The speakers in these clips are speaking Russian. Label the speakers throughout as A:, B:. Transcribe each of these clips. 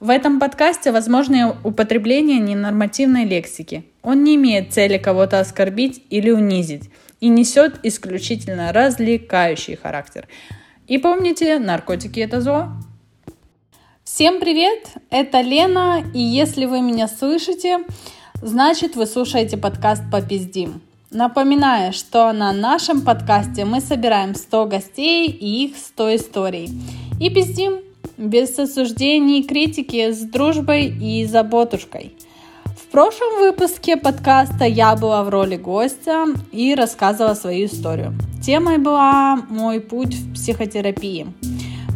A: В этом подкасте возможно употребление ненормативной лексики. Он не имеет цели кого-то оскорбить или унизить и несет исключительно развлекающий характер. И помните, наркотики это зло. Всем привет, это Лена, и если вы меня слышите, значит вы слушаете подкаст «Попиздим». Напоминаю, что на нашем подкасте мы собираем 100 гостей и их 100 историй. И пиздим без осуждений и критики, с дружбой и заботушкой. В прошлом выпуске подкаста я была в роли гостя и рассказывала свою историю. Темой была мой путь в психотерапии.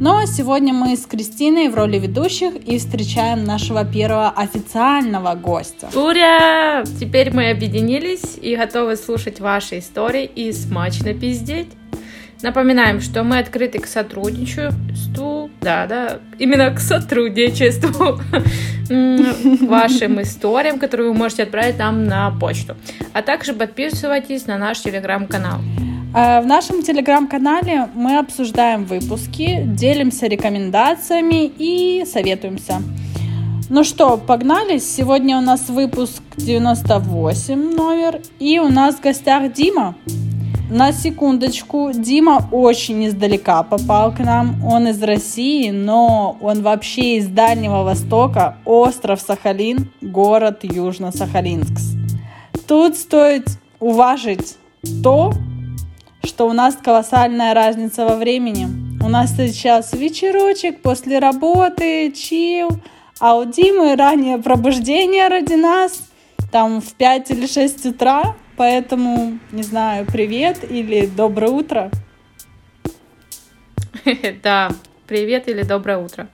A: Но сегодня мы с Кристиной в роли ведущих и встречаем нашего первого официального гостя.
B: Ура! Теперь мы объединились и готовы слушать ваши истории и смачно пиздеть. Напоминаем, что мы открыты к сотрудничеству, да, да, именно к сотрудничеству вашим историям, которые вы можете отправить нам на почту. А также подписывайтесь на наш телеграм-канал.
A: А, в нашем телеграм-канале мы обсуждаем выпуски, делимся рекомендациями и советуемся. Ну что, погнали? Сегодня у нас выпуск 98 номер, и у нас в гостях Дима. На секундочку, Дима очень издалека попал к нам. Он из России, но он вообще из Дальнего Востока, остров Сахалин, город Южно-Сахалинск. Тут стоит уважить то, что у нас колоссальная разница во времени. У нас сейчас вечерочек после работы, чил, а у Димы раннее пробуждение ради нас, там в 5 или 6 утра, Поэтому, не знаю, привет или доброе утро.
B: Да, привет или доброе утро.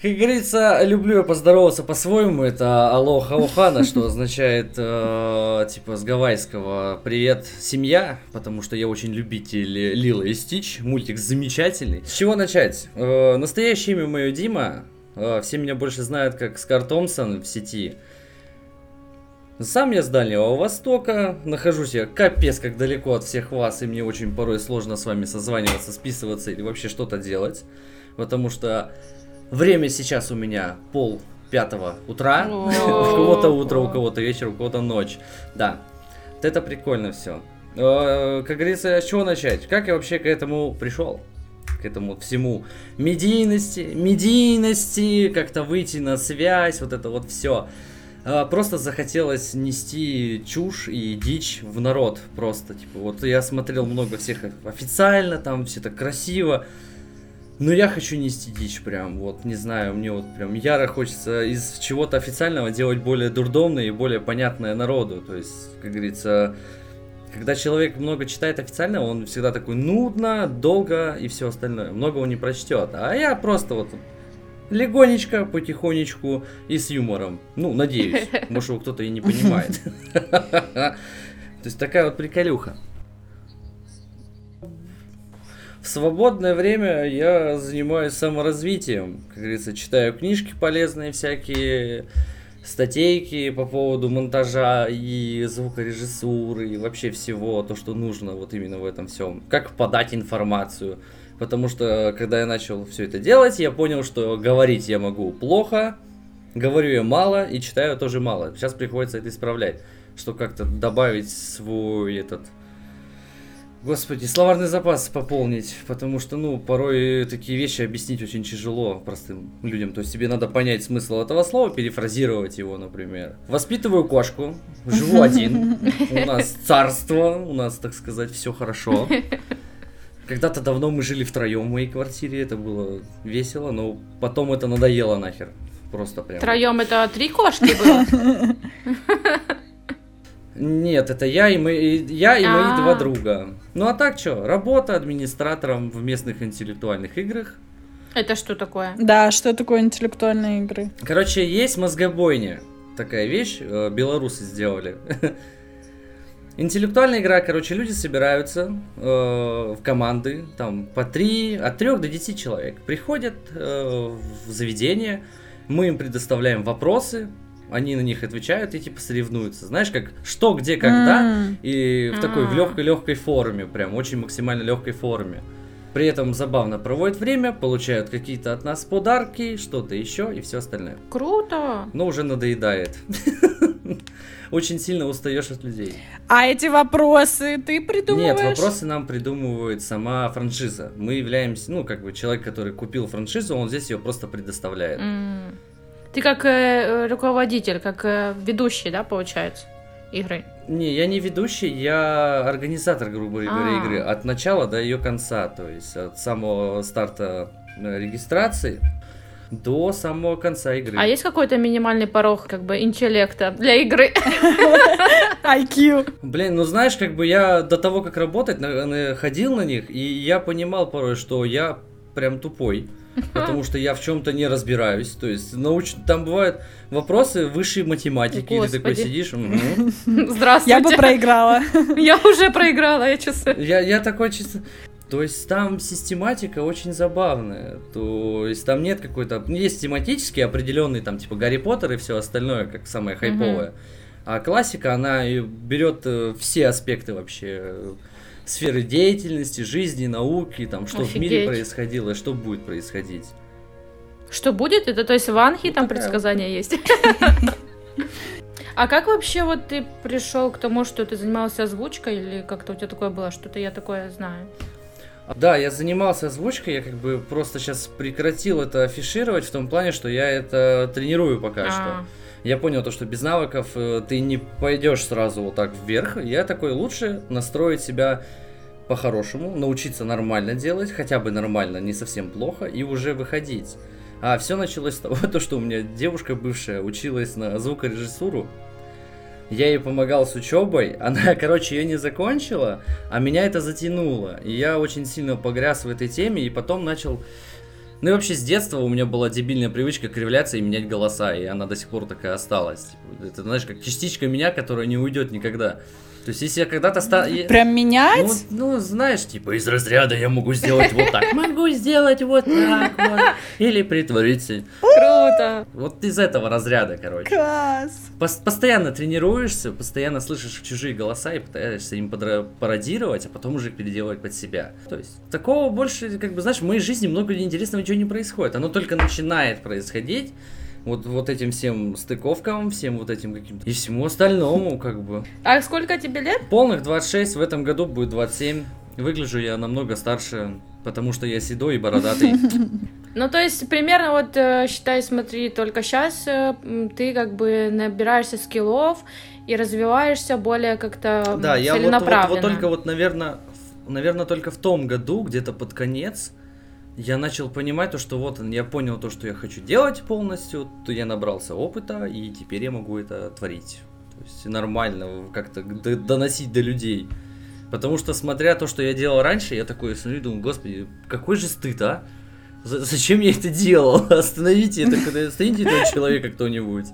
C: Как говорится, люблю я поздороваться по-своему. Это алоха ухана, что означает, э, типа, с гавайского «Привет, семья», потому что я очень любитель Лила и Стич. Мультик замечательный. С чего начать? Э, настоящее имя мое Дима. Э, все меня больше знают как Скар Томпсон в сети. Сам я с Дальнего Востока, нахожусь я капец как далеко от всех вас, и мне очень порой сложно с вами созваниваться, списываться или вообще что-то делать, потому что время сейчас у меня пол пятого утра, у кого-то утро, у кого-то вечер, у кого-то ночь, да, это прикольно все. Э, как говорится, с чего начать? Как я вообще к этому пришел? К этому всему медийности, медийности, как-то выйти на связь, вот это вот все. А, просто захотелось нести чушь и дичь в народ просто. Типа, вот я смотрел много всех официально, там все так красиво. Но я хочу нести дичь прям, вот, не знаю, мне вот прям яро хочется из чего-то официального делать более дурдомное и более понятное народу. То есть, как говорится, когда человек много читает официально, он всегда такой нудно, долго и все остальное. Много он не прочтет. А я просто вот легонечко, потихонечку и с юмором. Ну, надеюсь. Может, его кто-то и не понимает. То есть такая вот приколюха. В свободное время я занимаюсь саморазвитием. Как говорится, читаю книжки полезные всякие, статейки по поводу монтажа и звукорежиссуры, и вообще всего, то, что нужно вот именно в этом всем. Как подать информацию потому что когда я начал все это делать, я понял, что говорить я могу плохо, говорю я мало и читаю тоже мало. Сейчас приходится это исправлять, чтобы как-то добавить свой этот... Господи, словарный запас пополнить, потому что, ну, порой такие вещи объяснить очень тяжело простым людям. То есть тебе надо понять смысл этого слова, перефразировать его, например. Воспитываю кошку, живу один, у нас царство, у нас, так сказать, все хорошо. Когда-то давно мы жили втроем в моей квартире, это было весело, но потом это надоело нахер. Просто прям.
B: Втроем это три кошки было?
C: Нет, это я и, мы, я и мои а. два друга. Ну а так что, работа администратором в местных интеллектуальных играх.
B: Это что такое?
A: Да, что такое интеллектуальные игры?
C: Короче, есть мозгобойня. Такая вещь, э, белорусы сделали. Интеллектуальная игра, короче, люди собираются э, в команды, там по три, от трех до десяти человек. Приходят э, в заведение, мы им предоставляем вопросы, они на них отвечают и типа соревнуются. Знаешь, как что, где, когда, mm. и в такой в легкой-легкой форме, прям очень максимально легкой форме. При этом забавно проводят время, получают какие-то от нас подарки, что-то еще и все остальное.
B: Круто!
C: Но уже надоедает. Очень сильно устаешь от людей.
A: А эти вопросы ты придумываешь?
C: Нет, вопросы нам придумывает сама франшиза. Мы являемся, ну, как бы человек, который купил франшизу, он здесь ее просто предоставляет.
B: М. Ты как э, руководитель, как э, ведущий, да, получается, игры?
C: Не, я не ведущий, я организатор, грубо говоря,
B: А.
C: игры. От начала до ее конца, то есть от самого старта э, регистрации до самого конца игры.
B: А есть какой-то минимальный порог, как бы, интеллекта для игры?
A: IQ.
C: Блин, ну знаешь, как бы я до того, как работать, на- на- ходил на них, и я понимал порой, что я прям тупой. Потому что я в чем-то не разбираюсь. То есть науч... там бывают вопросы высшей математики. И ты такой
B: Господи.
C: сидишь. «Мгм».
B: Здравствуйте.
A: Я бы проиграла.
B: Я уже проиграла, я чувствую.
C: Я, я такой чисто... То есть там систематика очень забавная. То есть там нет какой-то... Есть тематический определенный, там типа Гарри Поттер и все остальное, как самое хайповое. А классика, она берет э, все аспекты вообще э, сферы деятельности, жизни, науки, там, что в мире
B: Офигеть.
C: происходило что будет происходить.
B: Что будет? Это то есть в Анхе
C: Вот
B: там
C: такая
B: предсказания есть? А как вообще вот ты пришел к тому, что ты занимался озвучкой, или как-то у тебя такое было? Что-то я такое знаю.
C: Да, я занимался озвучкой, я как бы просто сейчас прекратил это афишировать в том плане, что я это тренирую пока
B: А,
C: что. Я понял то, что без навыков э, ты не пойдешь сразу вот так вверх. Я такой лучше настроить себя по-хорошему, научиться нормально делать, хотя бы нормально, не совсем плохо, и уже выходить. А все началось с того, то, что у меня девушка бывшая училась на звукорежиссуру. Я ей помогал с учебой, она, короче, ее не закончила, а меня это затянуло. И я очень сильно погряз в этой теме, и потом начал... Ну и вообще с детства у меня была дебильная привычка кривляться и менять голоса, и она до сих пор такая осталась. Типа, Это, знаешь, как частичка меня, которая не уйдет никогда. То есть, если я когда-то ста... я-
A: Прям
C: Ну,
A: менять?
C: ну, знаешь, типа из разряда я могу сделать вот так, могу сделать вот так вот, или притвориться.
B: Круто!
C: Вот из этого разряда, короче.
A: Класс.
C: Пос- постоянно тренируешься, постоянно слышишь чужие голоса и пытаешься им подра- пародировать, а потом уже переделывать под себя. То есть такого больше, как бы, знаешь, в моей жизни много интересного ничего не происходит. Оно только начинает происходить. Вот, вот этим всем стыковкам, всем вот этим каким-то... И всему остальному, как бы.
B: А сколько тебе лет?
C: Полных 26, в этом году будет 27. Выгляжу я намного старше, потому что я седой и бородатый.
B: Ну, то есть, примерно вот, э, считай, смотри, только сейчас ты как бы набираешься скиллов и развиваешься более как-то
C: Да, я вот, вот, вот только вот, наверное, наверное, только в том году, где-то под конец, я начал понимать то, что вот я понял то, что я хочу делать полностью, то я набрался опыта, и теперь я могу это творить. То есть нормально как-то доносить до людей. Потому что, смотря то, что я делал раньше, я такой смотрю думаю, господи, какой же стыд, а? За- Зачем я это делал? Остановите это, когда- остановите этого человека кто-нибудь.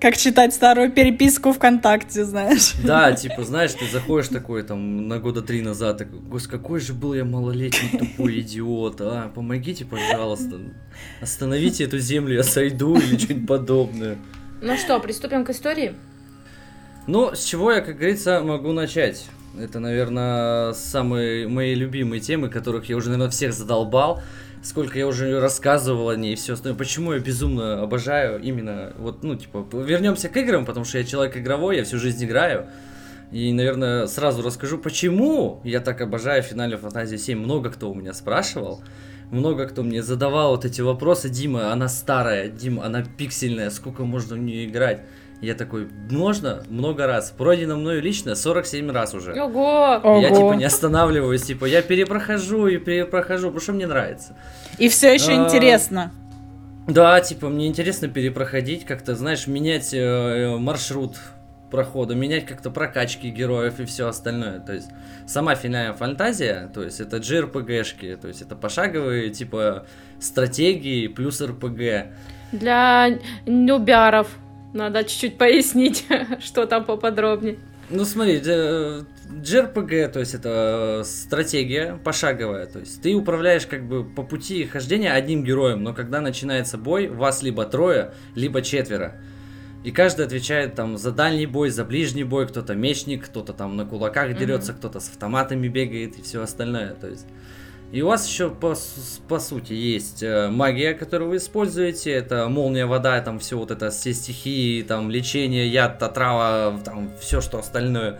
A: Как читать старую переписку ВКонтакте, знаешь.
C: Да, типа, знаешь, ты заходишь такой там на года три назад, такой, господи, какой же был я малолетний тупой идиот, а, помогите, пожалуйста, остановите эту землю, я сойду или что-нибудь подобное.
B: Ну что, приступим к истории?
C: Ну, с чего я, как говорится, могу начать? Это, наверное, самые мои любимые темы, которых я уже, наверное, всех задолбал. Сколько я уже рассказывал о ней и все остальное. Почему я безумно обожаю именно, вот, ну, типа, вернемся к играм, потому что я человек игровой, я всю жизнь играю. И, наверное, сразу расскажу, почему я так обожаю Финале Фантазии 7. Много кто у меня спрашивал. Много кто мне задавал вот эти вопросы. Дима, она старая, Дима, она пиксельная, сколько можно в нее играть? Я такой, можно? Много раз. Пройдено мною лично 47 раз уже.
B: Ого!
C: Я
A: Ого.
C: типа не останавливаюсь, типа я перепрохожу и перепрохожу, потому что мне нравится.
A: И все еще
C: А,
A: интересно.
C: Да, типа мне интересно перепроходить, как-то, знаешь, менять э, э, маршрут прохода, менять как-то прокачки героев и все остальное. То есть сама финальная фантазия, то есть это JRPG-шки, то есть это пошаговые типа стратегии плюс РПГ.
B: Для нюбяров надо чуть-чуть пояснить, что там поподробнее.
C: Ну смотри, э, JRPG, то есть это э, стратегия пошаговая, то есть ты управляешь как бы по пути хождения одним героем, но когда начинается бой, вас либо трое, либо четверо. И каждый отвечает там за дальний бой, за ближний бой, кто-то мечник, кто-то там на кулаках дерется, кто-то с автоматами бегает и все остальное. То есть И у вас еще по, по сути есть э, магия, которую вы используете. Это молния, вода, там все вот это, все стихии, там лечение, яд, отрава, там все что остальное.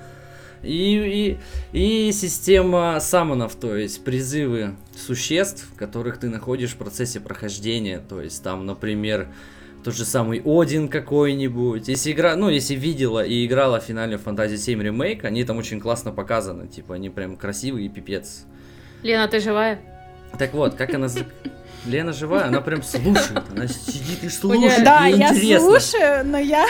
C: И, и, и система самонов, то есть призывы существ, которых ты находишь в процессе прохождения. То есть там, например, тот же самый Один какой-нибудь. Если игра, ну, если видела и играла в Final Fantasy 7 ремейк, они там очень классно показаны. Типа, они прям красивые и пипец.
B: Лена, ты живая?
C: Так вот, как она... Лена живая, она прям слушает, она сидит и слушает.
A: Да, я слушаю, но я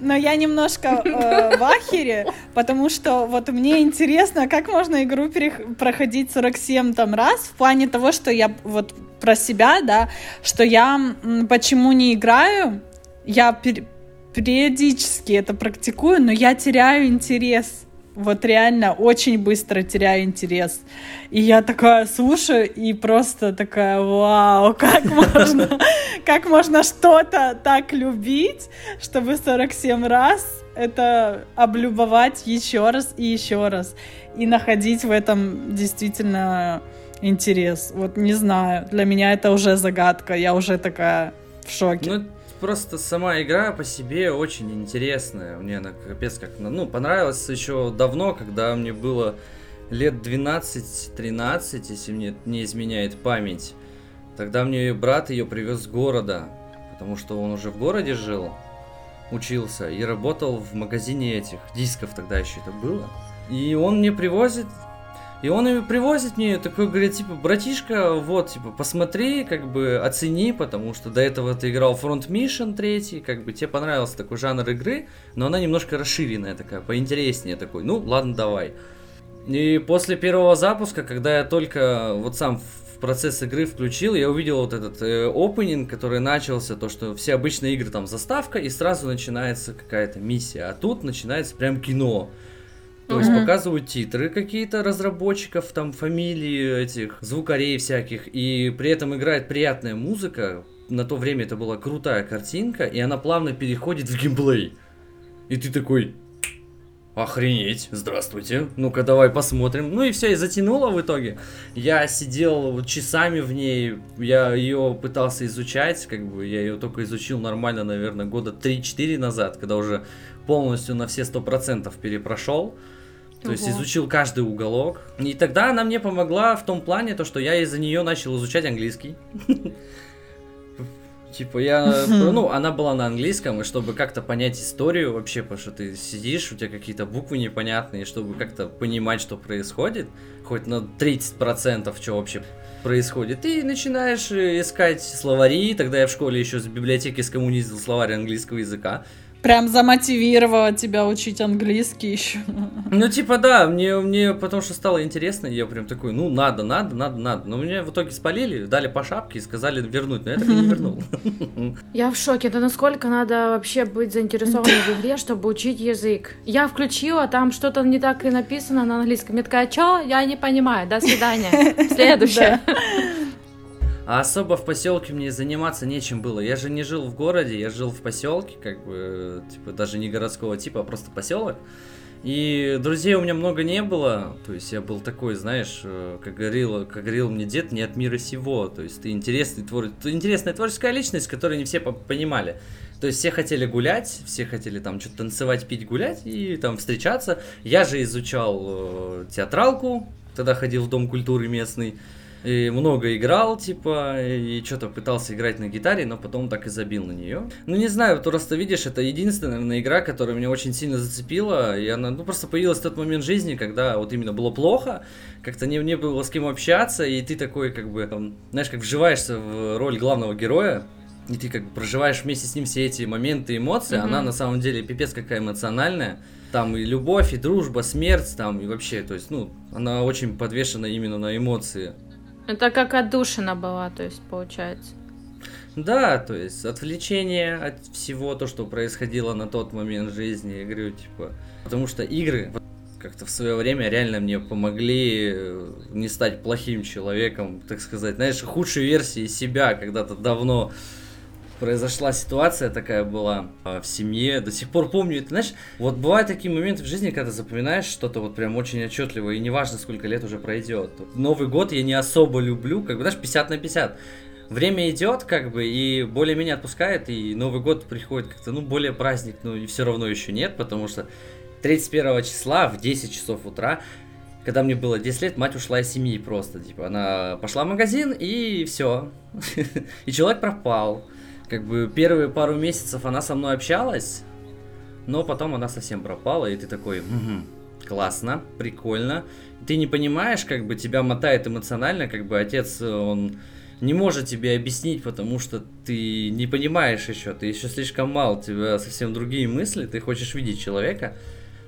A: но я немножко э, в ахере, потому что вот мне интересно, как можно игру перех- проходить 47 там раз в плане того, что я вот про себя, да, что я м, почему не играю, я пер- периодически это практикую, но я теряю интерес вот реально очень быстро теряю интерес. И я такая слушаю и просто такая, вау, как можно, как можно что-то так любить, чтобы 47 раз это облюбовать еще раз и еще раз. И находить в этом действительно интерес. Вот не знаю, для меня это уже загадка, я уже такая в шоке.
C: Ну, просто сама игра по себе очень интересная. Мне она капец как, ну, понравилась еще давно, когда мне было лет 12-13, если мне не изменяет память. Тогда мне брат ее привез с города, потому что он уже в городе жил, учился и работал в магазине этих дисков тогда еще это было. И он мне привозит и он ее привозит мне, такой говорит, типа, братишка, вот, типа, посмотри, как бы, оцени, потому что до этого ты играл Front Mission 3, как бы, тебе понравился такой жанр игры, но она немножко расширенная такая, поинтереснее такой, ну, ладно, давай. И после первого запуска, когда я только вот сам в процесс игры включил, я увидел вот этот э, опенинг, который начался, то, что все обычные игры там заставка, и сразу начинается какая-то миссия, а тут начинается прям кино. То есть показывают титры какие-то разработчиков, там фамилии этих звукарей всяких, и при этом играет приятная музыка. На то время это была крутая картинка, и она плавно переходит в геймплей. И ты такой, Охренеть, здравствуйте. Ну-ка, давай посмотрим. Ну и все, и затянуло в итоге. Я сидел часами в ней, я ее пытался изучать, как бы я ее только изучил нормально, наверное, года 3-4 назад, когда уже полностью на все 100% перепрошел. То есть изучил каждый уголок. И тогда она мне помогла в том плане, то, что я из-за нее начал изучать английский. Типа я, ну, она была на английском, и чтобы как-то понять историю вообще, потому что ты сидишь, у тебя какие-то буквы непонятные, чтобы как-то понимать, что происходит, хоть на 30% что вообще происходит, ты начинаешь искать словари, тогда я в школе еще с библиотеки скоммунизил словарь английского языка,
A: Прям замотивировала тебя учить английский еще.
C: Ну, типа, да, мне, мне потому что стало интересно, я прям такой, ну, надо, надо, надо, надо. Но меня в итоге спалили, дали по шапке и сказали вернуть, но я так и не вернул.
B: Я в шоке, это насколько надо вообще быть заинтересованным в игре, чтобы учить язык. Я включила, там что-то не так и написано на английском. Я такая, чё? Я не понимаю, до свидания. Следующее.
C: А особо в поселке мне заниматься нечем было. Я же не жил в городе, я жил в поселке, как бы, типа, даже не городского типа, а просто поселок. И друзей у меня много не было, то есть я был такой, знаешь, э, как говорил, как говорил мне дед, не от мира сего, то есть ты интересный твор... ты интересная творческая личность, которую не все понимали. То есть все хотели гулять, все хотели там что-то танцевать, пить, гулять и там встречаться. Я же изучал э, театралку, тогда ходил в Дом культуры местный, и много играл, типа, и что-то пытался играть на гитаре, но потом так и забил на нее. Ну, не знаю, вот просто видишь, это единственная, наверное, игра, которая меня очень сильно зацепила, и она, ну, просто появилась в тот момент жизни, когда вот именно было плохо, как-то не, не было с кем общаться, и ты такой, как бы, там, знаешь, как вживаешься в роль главного героя, и ты как бы проживаешь вместе с ним все эти моменты, эмоции, mm-hmm. она на самом деле пипец какая эмоциональная, там и любовь, и дружба, смерть, там, и вообще, то есть, ну, она очень подвешена именно на эмоции.
B: Это как отдушина была, то есть, получается.
C: Да, то есть отвлечение от всего то, что происходило на тот момент жизни, я говорю, типа, потому что игры как-то в свое время реально мне помогли э, не стать плохим человеком, так сказать, знаешь, худшей версией себя когда-то давно произошла ситуация такая была а, в семье, до сих пор помню, это, знаешь, вот бывают такие моменты в жизни, когда запоминаешь что-то вот прям очень отчетливо, и неважно, сколько лет уже пройдет. Новый год я не особо люблю, как бы, знаешь, 50 на 50. Время идет, как бы, и более-менее отпускает, и Новый год приходит как-то, ну, более праздник, ну, и все равно еще нет, потому что 31 числа в 10 часов утра когда мне было 10 лет, мать ушла из семьи просто, типа, она пошла в магазин и все. И человек пропал. Как бы первые пару месяцев она со мной общалась, но потом она совсем пропала, и ты такой, угу, классно, прикольно. Ты не понимаешь, как бы тебя мотает эмоционально, как бы отец, он не может тебе объяснить, потому что ты не понимаешь еще, ты еще слишком мал, у тебя совсем другие мысли, ты хочешь видеть человека,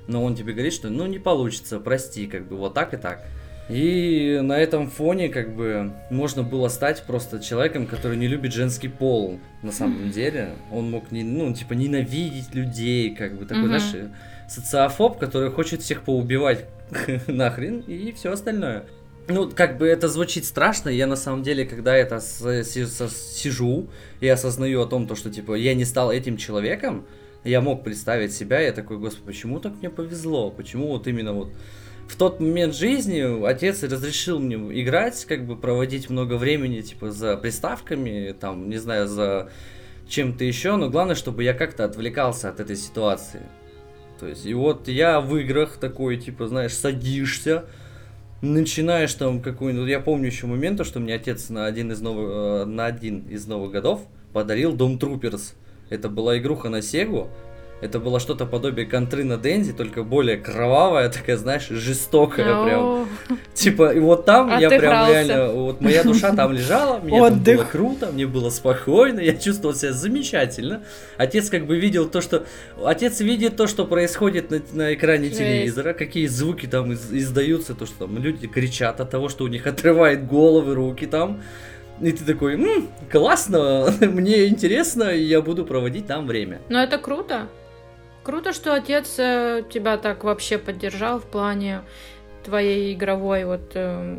C: но он тебе говорит, что ну не получится, прости, как бы вот так и так. И на этом фоне, как бы, можно было стать просто человеком, который не любит женский пол, на самом деле. Он мог, не, ну, типа, ненавидеть людей, как бы, такой, mm знаешь, социофоб, который хочет всех поубивать нахрен, и все остальное. Ну, как бы это звучит страшно, я на самом деле, когда это сижу и осознаю о том, то, что, типа, я не стал этим человеком, я мог представить себя, я такой, господи, почему так мне повезло, почему вот именно вот в тот момент жизни отец разрешил мне играть, как бы проводить много времени, типа, за приставками, там, не знаю, за чем-то еще, но главное, чтобы я как-то отвлекался от этой ситуации. То есть, и вот я в играх такой, типа, знаешь, садишься, начинаешь там какой-нибудь... Я помню еще момент, что мне отец на один из новых, э, на один из новых годов подарил Дом Труперс. Это была игруха на Сегу. Это было что-то подобие контры на Дензи, только более кровавая, такая, знаешь, жестокая прям. Типа, и вот там я прям реально, вот моя душа там лежала, мне там было круто, мне было спокойно, я чувствовал себя замечательно. Отец как бы видел то, что... Отец видит то, что происходит на, на экране телевизора, какие звуки там из, издаются, то, что там люди кричат от того, что у них отрывает головы, руки там. И ты такой, М, классно, мне интересно, и я буду проводить там время.
B: Ну это круто. Круто, что отец э, тебя так вообще поддержал в плане твоей игровой вот э,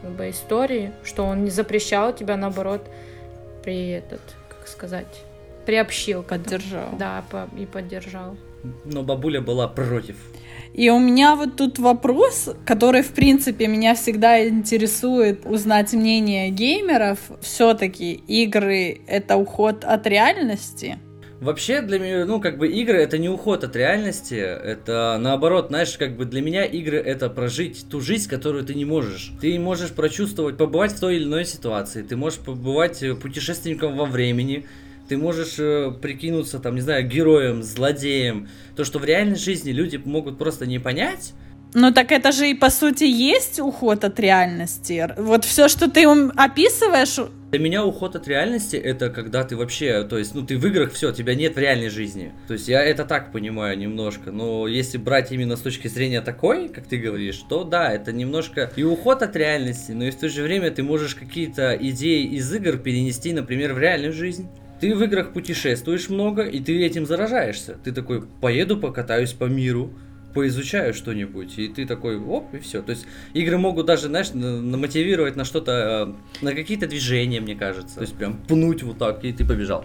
B: как бы истории, что он не запрещал тебя, наоборот, при этот, как сказать, приобщил.
A: Поддержал.
B: Да, по, и поддержал.
C: Но бабуля была против.
A: И у меня вот тут вопрос, который, в принципе, меня всегда интересует узнать мнение геймеров. Все-таки игры — это уход от реальности?
C: Вообще для меня, ну, как бы игры это не уход от реальности, это наоборот, знаешь, как бы для меня игры это прожить ту жизнь, которую ты не можешь. Ты можешь прочувствовать, побывать в той или иной ситуации, ты можешь побывать путешественником во времени, ты можешь э, прикинуться, там, не знаю, героем, злодеем. То, что в реальной жизни люди могут просто не понять.
A: Ну так это же и по сути есть уход от реальности. Вот все, что ты описываешь.
C: Для меня уход от реальности это когда ты вообще, то есть, ну ты в играх все, тебя нет в реальной жизни. То есть я это так понимаю немножко. Но если брать именно с точки зрения такой, как ты говоришь, то да, это немножко и уход от реальности, но и в то же время ты можешь какие-то идеи из игр перенести, например, в реальную жизнь. Ты в играх путешествуешь много, и ты этим заражаешься. Ты такой, поеду покатаюсь по миру, поизучаю что-нибудь, и ты такой, оп, и все. То есть игры могут даже, знаешь, намотивировать на что-то, э, на какие-то движения, мне кажется. То есть прям пнуть вот так, и ты побежал.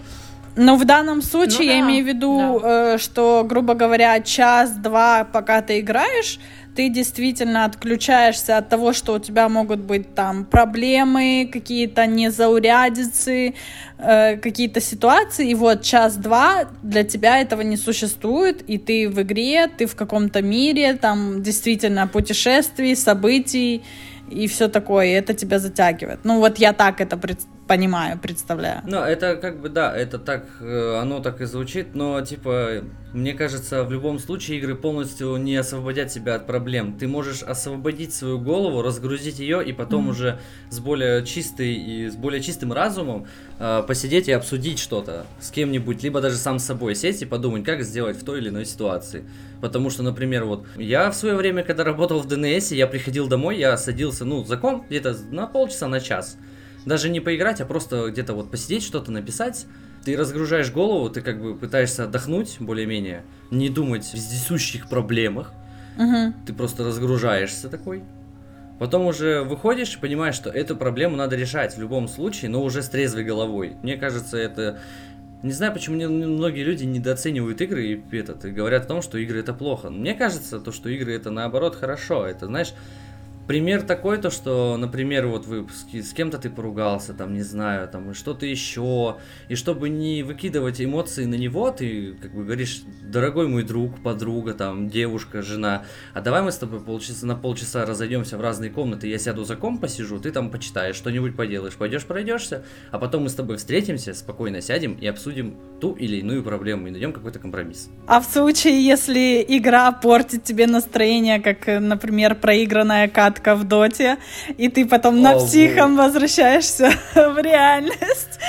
A: Но в данном случае ну, я да, имею в виду, да. э, что, грубо говоря, час-два, пока ты играешь, ты действительно отключаешься от того, что у тебя могут быть там проблемы, какие-то незаурядицы, э, какие-то ситуации, и вот час-два для тебя этого не существует, и ты в игре, ты в каком-то мире, там действительно путешествий, событий и все такое, и это тебя затягивает. Ну вот я так это представляю понимаю, представляю.
C: Ну, это как бы, да, это так, э, оно так и звучит, но, типа, мне кажется, в любом случае игры полностью не освободят себя от проблем. Ты можешь освободить свою голову, разгрузить ее, и потом mm-hmm. уже с более чистой и с более чистым разумом э, посидеть и обсудить что-то с кем-нибудь, либо даже сам с собой сесть и подумать, как сделать в той или иной ситуации. Потому что, например, вот я в свое время, когда работал в ДНС, я приходил домой, я садился, ну, за комп где-то на полчаса, на час даже не поиграть, а просто где-то вот посидеть, что-то написать. Ты разгружаешь голову, ты как бы пытаешься отдохнуть более-менее, не думать о вездесущих проблемах. Угу. Ты просто разгружаешься такой. Потом уже выходишь и понимаешь, что эту проблему надо решать в любом случае, но уже с трезвой головой. Мне кажется, это... Не знаю, почему многие люди недооценивают игры и, этот, и говорят о том, что игры это плохо. Мне кажется, то, что игры это наоборот хорошо. Это, знаешь, Пример такой, то что, например, вот вы с, кем-то ты поругался, там, не знаю, там, и что-то еще, и чтобы не выкидывать эмоции на него, ты, как бы, говоришь, дорогой мой друг, подруга, там, девушка, жена, а давай мы с тобой полчаса, на полчаса разойдемся в разные комнаты, я сяду за ком посижу, ты там почитаешь, что-нибудь поделаешь, пойдешь пройдешься, а потом мы с тобой встретимся, спокойно сядем и обсудим ту или иную проблему и найдем какой-то компромисс.
A: А в случае, если игра портит тебе настроение, как, например, проигранная кат загадка в доте, и ты потом на психом возвращаешься в реальность.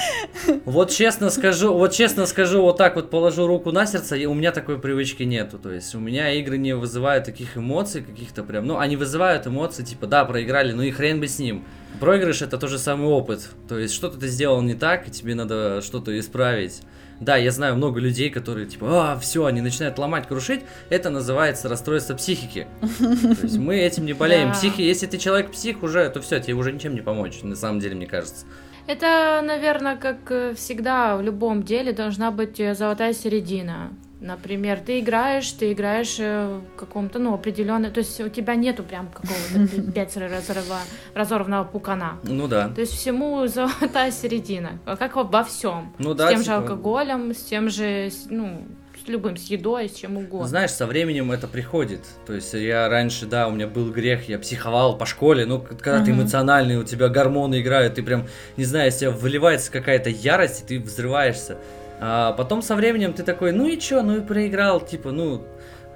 C: Вот честно скажу, вот честно скажу, вот так вот положу руку на сердце, и у меня такой привычки нету. То есть у меня игры не вызывают таких эмоций каких-то прям, ну, они вызывают эмоции, типа, да, проиграли, ну и хрен бы с ним. Проигрыш это тоже самый опыт. То есть что-то ты сделал не так, и тебе надо что-то исправить. Да, я знаю много людей, которые типа, а, все, они начинают ломать, крушить. Это называется расстройство психики. То есть мы этим не болеем. Психи, если ты человек псих уже, то все, тебе уже ничем не помочь, на самом деле, мне кажется.
B: Это, наверное, как э, всегда в любом деле должна быть э, золотая середина. Например, ты играешь, ты играешь э, в каком-то, ну, определенном, то есть у тебя нету прям какого-то пять разорва, разорванного пукана.
C: Ну да.
B: То есть всему золотая середина, как во всем. Ну да. С тем типа... же алкоголем, с тем же, ну, с любым, с едой, с чем угодно.
C: Знаешь, со временем это приходит. То есть я раньше, да, у меня был грех, я психовал по школе, ну, когда mm-hmm. ты эмоциональный, у тебя гормоны играют, ты прям, не знаю, из тебя выливается какая-то ярость, и ты взрываешься. А потом со временем ты такой, ну и чё, ну и проиграл, типа, ну...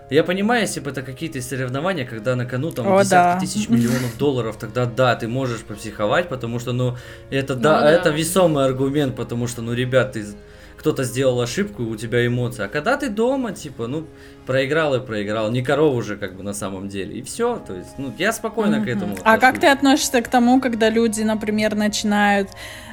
C: Я понимаю, если бы это какие-то соревнования, когда на кону там О, десятки да. тысяч миллионов долларов, тогда да, ты можешь попсиховать, потому что, ну, это, ну, да, да, это весомый аргумент, потому что, ну, ребят, ты кто-то сделал ошибку, у тебя эмоции. А когда ты дома, типа, ну, проиграл и проиграл, не корова уже, как бы, на самом деле. И все, то есть, ну, я спокойно mm-hmm. к этому
A: А как ты относишься к тому, когда люди, например, начинают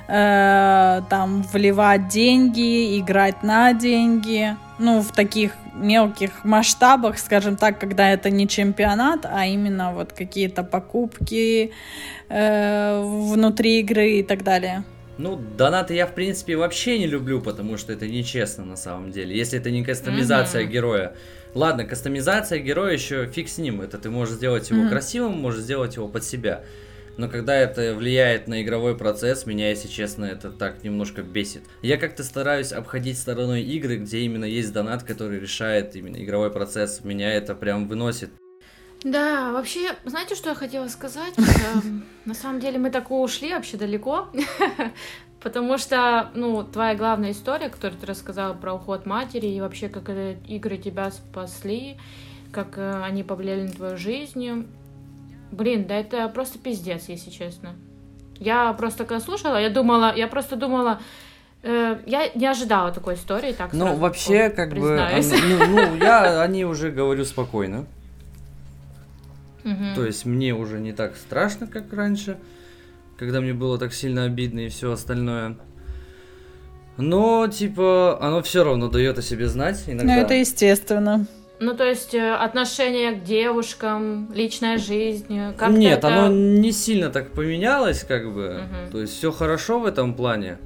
A: э, там вливать деньги, играть на деньги, ну, в таких мелких масштабах, скажем так, когда это не чемпионат, а именно вот какие-то покупки э, внутри игры и так далее.
C: Ну, донаты я, в принципе, вообще не люблю, потому что это нечестно на самом деле. Если это не кастомизация mm-hmm. героя. Ладно, кастомизация героя еще фиг с ним. Это ты можешь сделать его mm-hmm. красивым, можешь сделать его под себя. Но когда это влияет на игровой процесс, меня, если честно, это так немножко бесит. Я как-то стараюсь обходить стороной игры, где именно есть донат, который решает именно игровой процесс. Меня это прям выносит.
B: Да, вообще, знаете, что я хотела сказать? Эм, на самом деле мы так ушли вообще далеко, потому что, ну, твоя главная история, которую ты рассказала про уход матери и вообще, как игры тебя спасли, как э, они повлияли на твою жизнь. Блин, да это просто пиздец, если честно. Я просто когда слушала, я думала, я просто думала, э, я не ожидала такой истории, так
C: Ну, вообще, как признаюсь. бы, ну, ну, я о ней уже говорю спокойно. То есть мне уже не так страшно, как раньше, когда мне было так сильно обидно и все остальное. Но, типа, оно все равно дает о себе знать иногда.
A: Ну, это естественно.
B: Ну, то есть э, отношение к девушкам, личная жизнь, как
C: Нет,
B: это...
C: оно не сильно так поменялось, как бы. Угу. То есть все хорошо в этом плане.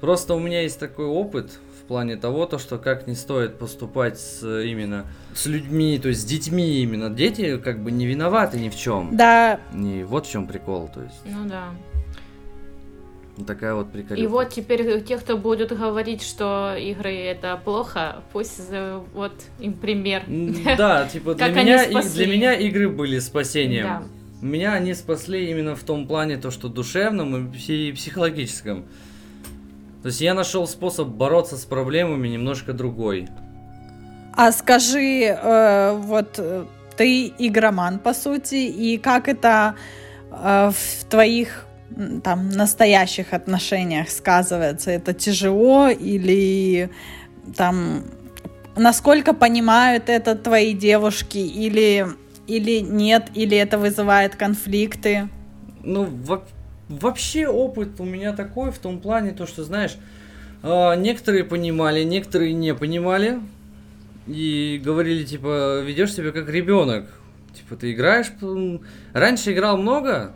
C: Просто у меня есть такой опыт плане того, то, что как не стоит поступать с именно с людьми, то есть с детьми именно. Дети как бы не виноваты ни в чем.
A: Да.
C: И вот в чем прикол, то есть.
B: Ну да.
C: Такая вот прикольная.
B: И вот теперь те, кто будут говорить, что игры это плохо, пусть вот им пример.
C: Да, типа для меня для меня игры были спасением. Да. Меня они спасли именно в том плане, то, что душевном и психологическом. То есть я нашел способ бороться с проблемами немножко другой.
A: А скажи, э, вот э, ты игроман, по сути, и как это э, в твоих там настоящих отношениях сказывается? Это тяжело или там насколько понимают это твои девушки или или нет, или это вызывает конфликты?
C: Ну, Вообще опыт у меня такой в том плане, то что, знаешь, а, некоторые понимали, некоторые не понимали. И говорили, типа, ведешь себя как ребенок. Типа ты играешь... Раньше играл много,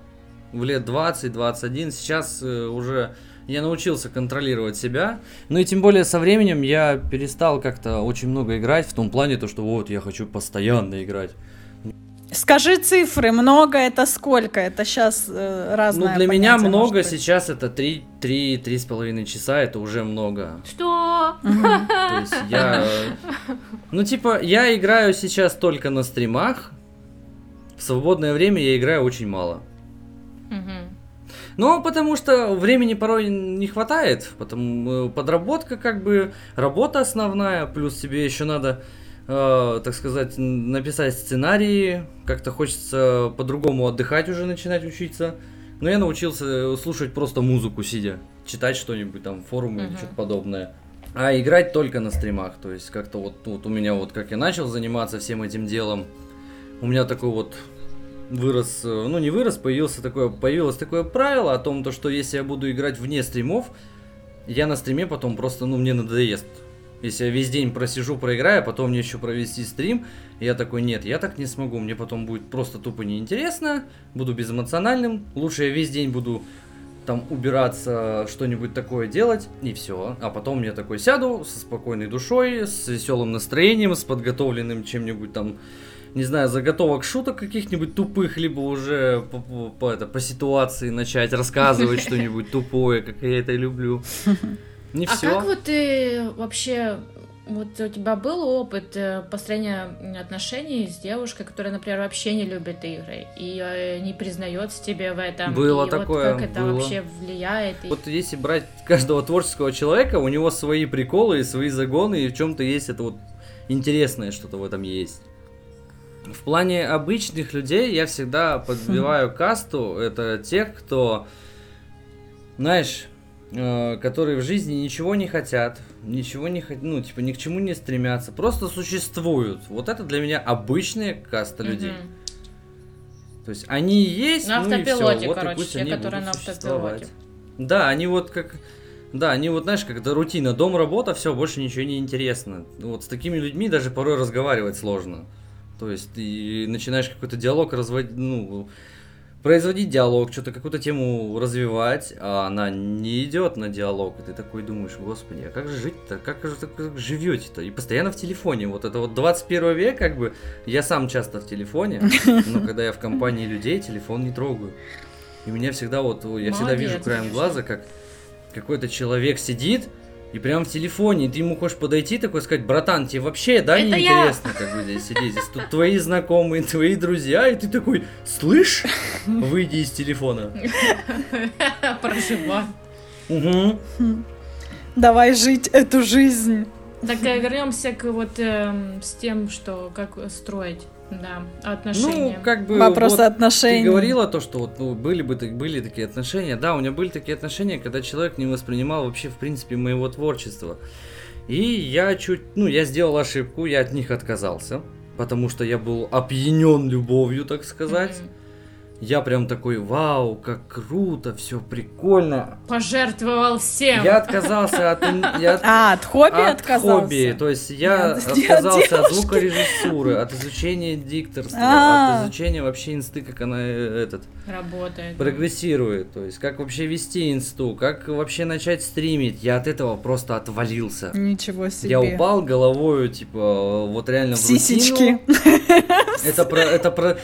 C: в лет 20-21, сейчас э, уже я научился контролировать себя. Ну и тем более со временем я перестал как-то очень много играть, в том плане, то, что вот я хочу постоянно играть.
A: Скажи цифры, много это сколько? Это сейчас разное
C: ну для меня много, сейчас это 3-3-3,5 часа, это уже много.
B: Что?
C: То есть я... э, Ну, типа, я играю сейчас только на стримах. В свободное время я играю очень мало. Ну, потому что времени порой не хватает. Потому э, подработка, как бы, работа основная, плюс тебе еще надо, э, так сказать, написать сценарии. Как-то хочется по-другому отдыхать уже начинать учиться. Но я научился э, слушать просто музыку сидя, читать что-нибудь там, форумы или
B: Мгм.
C: что-то подобное. А играть только на стримах. То есть как-то вот, вот у меня вот, как я начал заниматься всем этим делом, у меня такой вот вырос, э, ну не вырос, появился такое, появилось такое правило о том, то, что если я буду играть вне стримов, я на стриме потом просто, ну мне надоест. Если я весь день просижу, проиграю, потом мне еще провести стрим, я такой, нет, я так не смогу, мне потом будет просто тупо неинтересно, буду безэмоциональным, лучше я весь день буду там убираться, что-нибудь такое делать, и все. А потом я такой сяду со спокойной душой, с веселым настроением, с подготовленным чем-нибудь там, не знаю, заготовок шуток каких-нибудь тупых, либо уже по, по- по это, по ситуации начать рассказывать что-нибудь тупое, как я это люблю. Не
B: А
C: все.
B: как вот ты вообще, вот у тебя был опыт э, построения отношений с девушкой, которая, например, вообще не любит игры и э, не признается тебе в этом?
C: Было
B: и
C: такое,
B: Вот как это
C: было.
B: вообще влияет?
C: Вот если брать каждого творческого человека, у него свои приколы и свои загоны, и в чем-то есть это вот интересное что-то в этом есть. В плане обычных людей я всегда подбиваю касту. Это тех, кто, знаешь, э, которые в жизни ничего не хотят, ничего не хотят, ну, типа, ни к чему не стремятся, просто существуют. Вот это для меня обычная каста людей. То есть они есть,
B: На
C: ну и всё,
B: автопилоте,
C: вот и
B: короче,
C: пусть
B: те,
C: они
B: которые
C: будут
B: на
C: существовать.
B: автопилоте.
C: Да, они вот как... Да, они вот, знаешь, это рутина, дом, работа, все, больше ничего не интересно. Вот с такими людьми даже порой разговаривать сложно. То есть ты начинаешь какой-то диалог разводить, ну, производить диалог, что-то какую-то тему развивать, а она не идет на диалог, и ты такой думаешь, господи, а как же жить-то, как же так живете-то? И постоянно в телефоне, вот это вот 21 век, как бы, я сам часто в телефоне, но когда я в компании людей, телефон не трогаю. И меня всегда вот, я всегда
B: Молодец,
C: вижу краем
B: конечно.
C: глаза, как какой-то человек сидит, и прям в телефоне, и ты ему хочешь подойти, такой сказать, братан, тебе вообще, да,
B: Это я!»
C: неинтересно, как бы здесь сидеть, здесь тут твои знакомые, твои друзья, и ты такой, слышь, выйди из телефона.
B: Проживай.
C: Угу.
A: Давай жить эту жизнь.
B: Так э, вернемся к вот эм, с тем, что как строить, да, отношения.
C: Ну, как бы...
A: Вопрос
C: вот
A: отношений.
C: Ты говорила то, что вот, ну, были бы так- были такие отношения. Да, у меня были такие отношения, когда человек не воспринимал вообще, в принципе, моего творчества. И я чуть, ну, я сделал ошибку, я от них отказался, потому что я был опьянен любовью, так сказать.
B: Мгм.
C: Я прям такой, вау, как круто, все прикольно.
B: Пожертвовал всем.
C: Я отказался от, я от-
A: А, от хобби
C: от
A: отказался?
C: хобби, то есть я
A: От- от
C: отказался от
A: девушки.
C: звукорежиссуры, от изучения дикторства,
A: А.
C: от изучения вообще инсты, как она э, этот
B: Работает.
C: прогрессирует, то есть как вообще вести инсту, как вообще начать стримить. Я от этого просто отвалился.
A: Ничего себе.
C: Я упал головою, типа, вот реально в
A: Сисечки.
C: рутину. Это про, это про,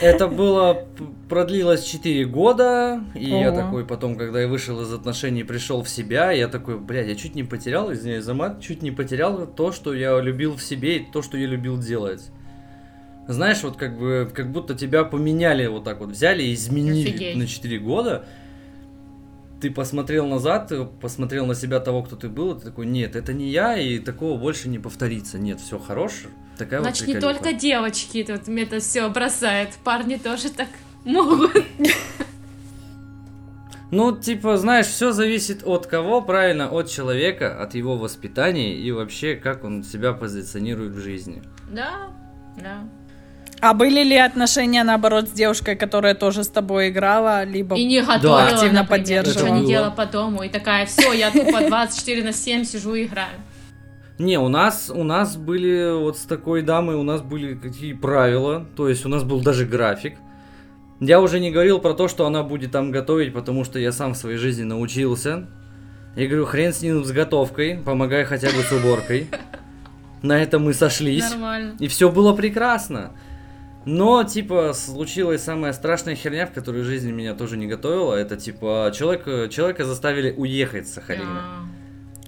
C: это было, продлилось 4 года, и я
A: Ого.
C: такой потом, когда я вышел из отношений, пришел в себя, я такой, блядь, я чуть не потерял, извиняюсь за мат, чуть не потерял то, что я любил в себе, и то, что я любил делать. Знаешь, вот как бы, как будто тебя поменяли вот так вот, взяли и изменили
B: Офигеть.
C: на 4 года. Ты посмотрел назад, ты посмотрел на себя того, кто ты был, и ты такой, нет, это не я, и такого больше не повторится. Нет, все хорош. Такая вот
B: Значит, не
C: приколюха.
B: только девочки тут это все бросают, парни тоже так могут.
C: Ну, типа, знаешь, все зависит от кого, правильно, от человека, от его воспитания и вообще, как он себя позиционирует в жизни.
B: Да, да.
A: А были ли отношения, наоборот, с девушкой, которая тоже с тобой играла, либо...
B: И не готовила,
A: активно
B: например,
A: поддерживала.
B: ничего не делала по дому. И такая, все, я тупо 24 на 7 сижу и играю.
C: Не, у нас, у нас были вот с такой дамой, у нас были какие правила, то есть у нас был даже график. Я уже не говорил про то, что она будет там готовить, потому что я сам в своей жизни научился. Я говорю, хрен с ним с готовкой, помогай хотя бы с уборкой. На этом мы сошлись.
B: Нормально.
C: И все было прекрасно. Но, типа, случилась самая страшная херня, в которую жизнь меня тоже не готовила. Это, типа, человека, человека заставили уехать с Сахалина.
B: А,